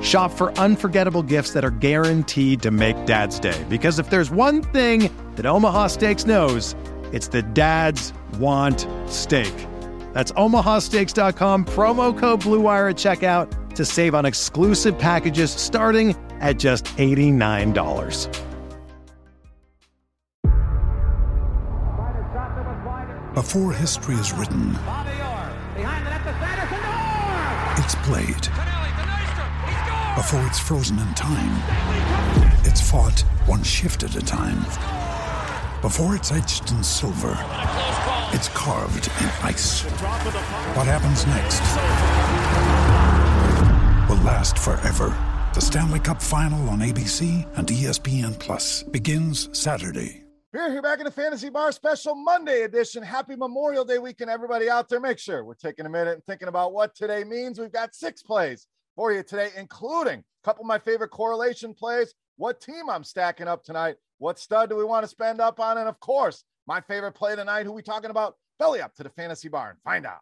Shop for unforgettable gifts that are guaranteed to make Dad's Day. Because if there's one thing that Omaha Steaks knows, it's that dads want steak. That's omahasteaks.com, promo code BLUEWIRE at checkout to save on exclusive packages starting at just $89. Before history is written, it's played. Before it's frozen in time, it's fought one shift at a time. Before it's etched in silver, it's carved in ice. What happens next will last forever. The Stanley Cup Final on ABC and ESPN Plus begins Saturday. We're here back in the Fantasy Bar Special Monday edition. Happy Memorial Day weekend, everybody out there. Make sure we're taking a minute and thinking about what today means. We've got six plays for you today, including a couple of my favorite correlation plays, what team I'm stacking up tonight, what stud do we want to spend up on, and of course, my favorite play tonight, who we talking about? Belly up to the Fantasy Bar and find out.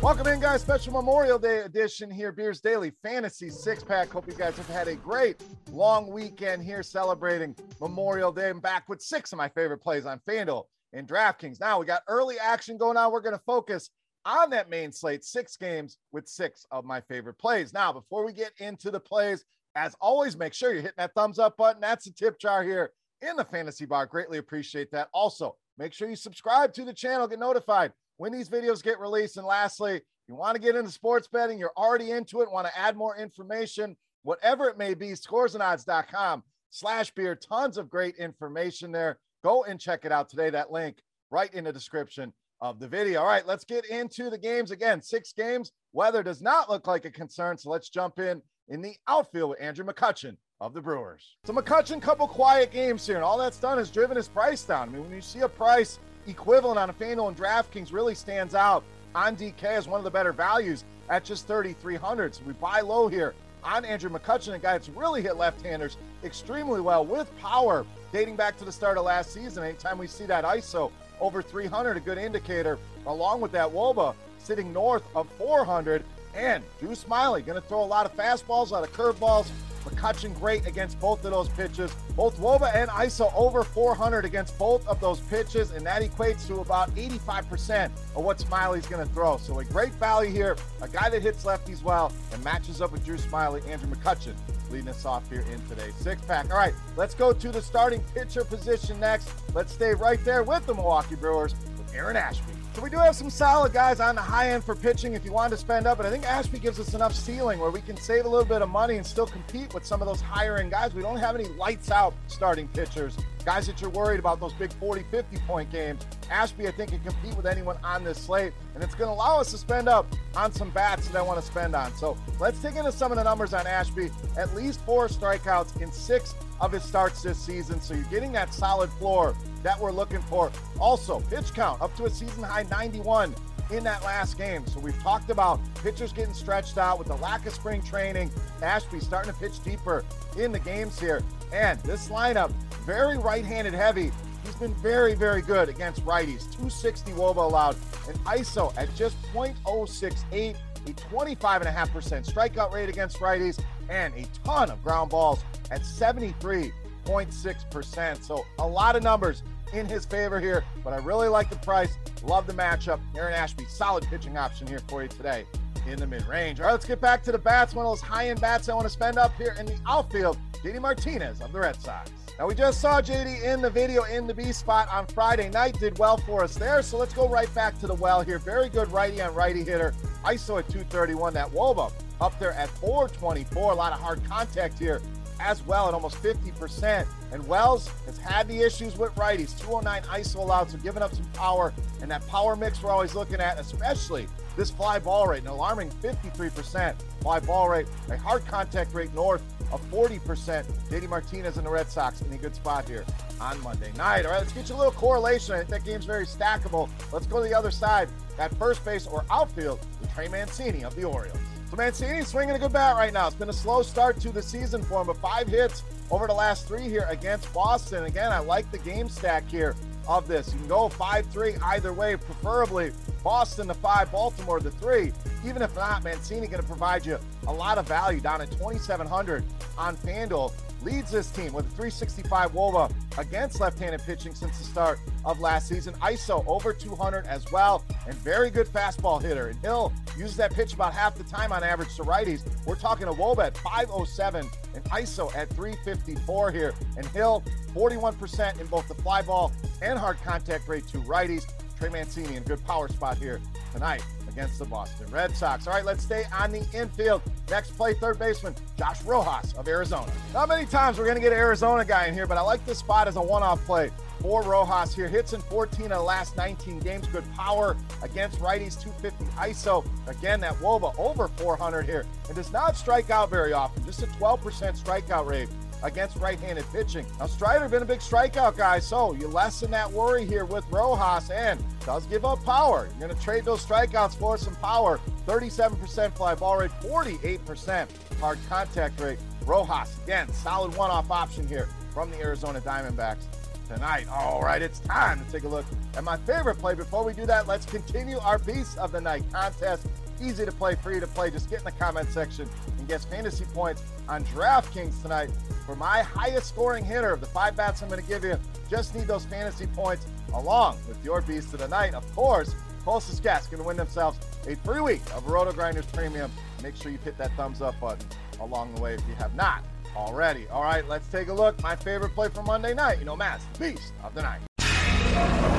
Welcome in, guys. Special Memorial Day edition here, Beers Daily Fantasy Six Pack. Hope you guys have had a great long weekend here celebrating Memorial Day. I'm back with six of my favorite plays on FanDuel and DraftKings. Now we got early action going on. We're going to focus on that main slate, six games with six of my favorite plays. Now, before we get into the plays, as always, make sure you're hitting that thumbs up button. That's the tip jar here in the fantasy bar. Greatly appreciate that. Also, make sure you subscribe to the channel, get notified when these videos get released. And lastly, you want to get into sports betting, you're already into it, want to add more information, whatever it may be, scoresandodds.com slash beer. Tons of great information there. Go and check it out today. That link right in the description of the video. All right, let's get into the games again. Six games. Weather does not look like a concern. So let's jump in in the outfield with Andrew McCutchen of the Brewers. So McCutchen, couple quiet games here, and all that's done is driven his price down. I mean, when you see a price equivalent on a FanDuel and DraftKings really stands out on DK as one of the better values at just 3,300. So we buy low here on Andrew McCutchen, a guy that's really hit left-handers extremely well with power dating back to the start of last season. Anytime we see that ISO over 300, a good indicator. Along with that, Woba sitting north of 400. And Drew Smyly going to throw a lot of fastballs, a lot of curveballs, McCutchen great against both of those pitches. Both Woba and ISO over 400 against both of those pitches, and that equates to about 85% of what Smyly's going to throw. So a great value here, a guy that hits lefties well and matches up with Drew Smyly, Andrew McCutchen leading us off here in today's six pack. All right, let's go to the starting pitcher position next. Let's stay right there with the Milwaukee Brewers with Aaron Ashby. So we do have some solid guys on the high end for pitching if you want to spend up, but I think Ashby gives us enough ceiling where we can save a little bit of money and still compete with some of those higher end guys. We don't have any lights out starting pitchers, guys that you're worried about those big 40, 50 point games. Ashby, I think, can compete with anyone on this slate, and it's going to allow us to spend up on some bats that I want to spend on. So let's dig into some of the numbers on Ashby. At least four strikeouts in six of his starts this season. So you're getting that solid floor that we're looking for. Also, pitch count up to a season high 91 in that last game. So we've talked about pitchers getting stretched out with the lack of spring training. Ashby starting to pitch deeper in the games here. And this lineup, very right handed heavy. He's been very, very good against righties. 260 Woba allowed, and ISO at just 0.068, a 25.5% strikeout rate against righties, and a ton of ground balls at 73.6%. So a lot of numbers in his favor here, but I really like the price. Love the matchup. Aaron Ashby, solid pitching option here for you today in the mid range. All right, let's get back to the bats. One of those high end bats I want to spend up here in the outfield JD Martinez of the Red Sox. Now, we just saw JD in the video in the B spot on Friday night, did well for us there. So let's go right back to the well here. Very good righty on righty hitter. ISO at 231. That Woba up there at 424. A lot of hard contact here as well at almost 50%. And Wells has had the issues with righties. 209 ISO allowed, so giving up some power. And that power mix we're always looking at, especially this fly ball rate, an alarming 53% fly ball rate, a hard contact rate north of 40%. JD Martinez and the Red Sox in a good spot here on Monday night. All right, let's get you a little correlation. I think that game's very stackable. Let's go to the other side at first base or outfield with Trey Mancini of the Orioles. So Mancini's swinging a good bat right now. It's been a slow start to the season for him, but five hits over the last three here against Boston. Again, I like the game stack here of this. You can go 5 3 either way, preferably Boston the 5, Baltimore the 3. Even if not, Mancini going to provide you a lot of value down at 2,700 on FanDuel leads this team with a 365 Woba against left-handed pitching since the start of last season. ISO over 200 as well, and very good fastball hitter. And Hill uses that pitch about half the time on average to righties. We're talking a Woba at 507 and ISO at 354 here. And Hill 41% in both the fly ball and hard contact rate to righties. Trey Mancini in good power spot here tonight against the Boston Red Sox. All right, let's stay on the infield. Next play, third baseman Josh Rojas of Arizona. Not many times we're going to get an Arizona guy in here, but I like this spot as a one-off play for Rojas here. Hits in 14 of the last 19 games. Good power against righties, 250 ISO. Again, that Woba over 400 here and does not strike out very often. Just a 12% strikeout rate against right-handed pitching. Now Strider been a big strikeout guy, so you lessen that worry here with Rojas and does give up power. You're going to trade those strikeouts for some power. 37% fly ball rate, 48% hard contact rate. Rojas again, solid one-off option here from the Arizona Diamondbacks tonight. All right, it's time to take a look at my favorite play. Before we do that, let's continue our Beast of the Night contest. Easy to play, free to play. Just get in the comment section and guess fantasy points on DraftKings tonight for my highest scoring hitter of the five bats I'm going to give you. Just need those fantasy points along with your beast of the night. Of course, closest guest going to win themselves a free week of RotoGrinders Premium. Make sure you hit that thumbs up button along the way if you have not already. All right, let's take a look. My favorite play for Monday night. You know, Matt's beast of the night.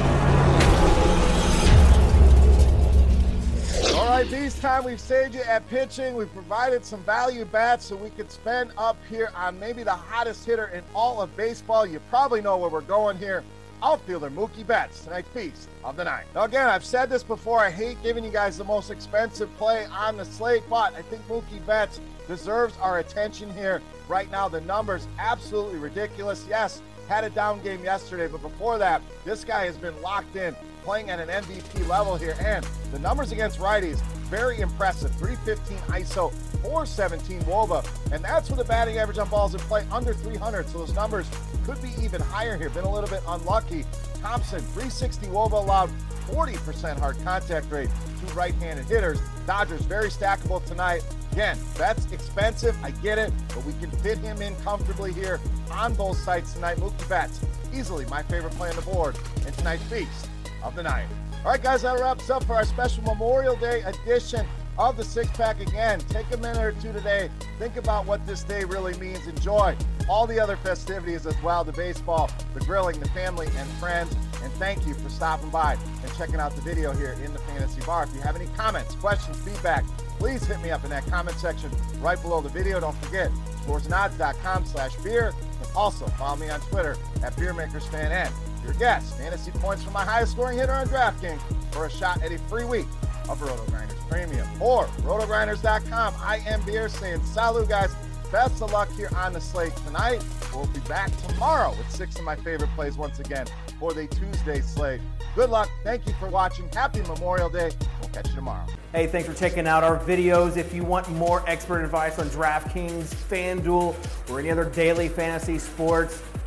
All right, these time we've saved you at pitching. We've provided some value bats so we could spend up here on maybe the hottest hitter in all of baseball. You probably know where we're going here. Outfielder Mookie Betts, tonight's beast of the night. Now, again, I've said this before. I hate giving you guys the most expensive play on the slate, but I think Mookie Betts deserves our attention here. Right now, the numbers absolutely ridiculous. Yes, had a down game yesterday, but before that, this guy has been locked in, playing at an MVP level here. And the numbers against righties, very impressive. 315 ISO, 417 Woba. And that's with a batting average on balls in play under 300. So those numbers could be even higher here. Been a little bit unlucky. Thompson, 360 Woba allowed, 40% hard contact rate to right-handed hitters. Dodgers very stackable tonight. Again, that's expensive. I get it, but we can fit him in comfortably here on both sides tonight. Mookie Betts, easily my favorite play on the board in tonight's beast of the night. All right, guys, that wraps up for our special Memorial Day edition of the six pack again. Take a minute or two today. Think about what this day really means. Enjoy all the other festivities as well the baseball, the grilling, the family, and friends. And thank you for stopping by and checking out the video here in the Fantasy Bar. If you have any comments, questions, feedback, please hit me up in that comment section right below the video. Don't forget, scoresandodds.com slash beer. And also follow me on Twitter at BeerMakersFan and your guess, fantasy points for my highest scoring hitter on DraftKings for a shot at a free week of RotoGrinders Premium or rotogrinders.com. I am Beer saying salut, guys. Best of luck here on the slate tonight. We'll be back tomorrow with six of my favorite plays once again for the Tuesday slate. Good luck. Thank you for watching. Happy Memorial Day. We'll catch you tomorrow. Hey, thanks for checking out our videos. If you want more expert advice on DraftKings, FanDuel, or any other daily fantasy sports,